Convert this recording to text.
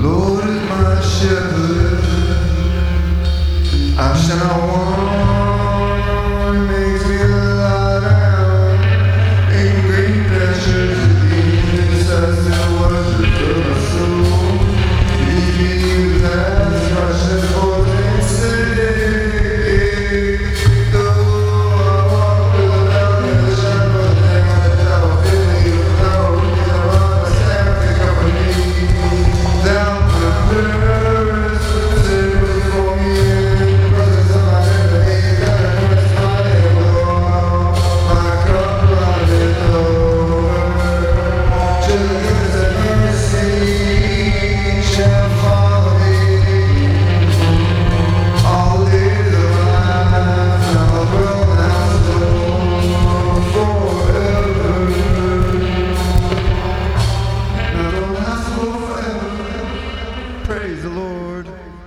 Lord is my shepherd, I shall want. the Lord.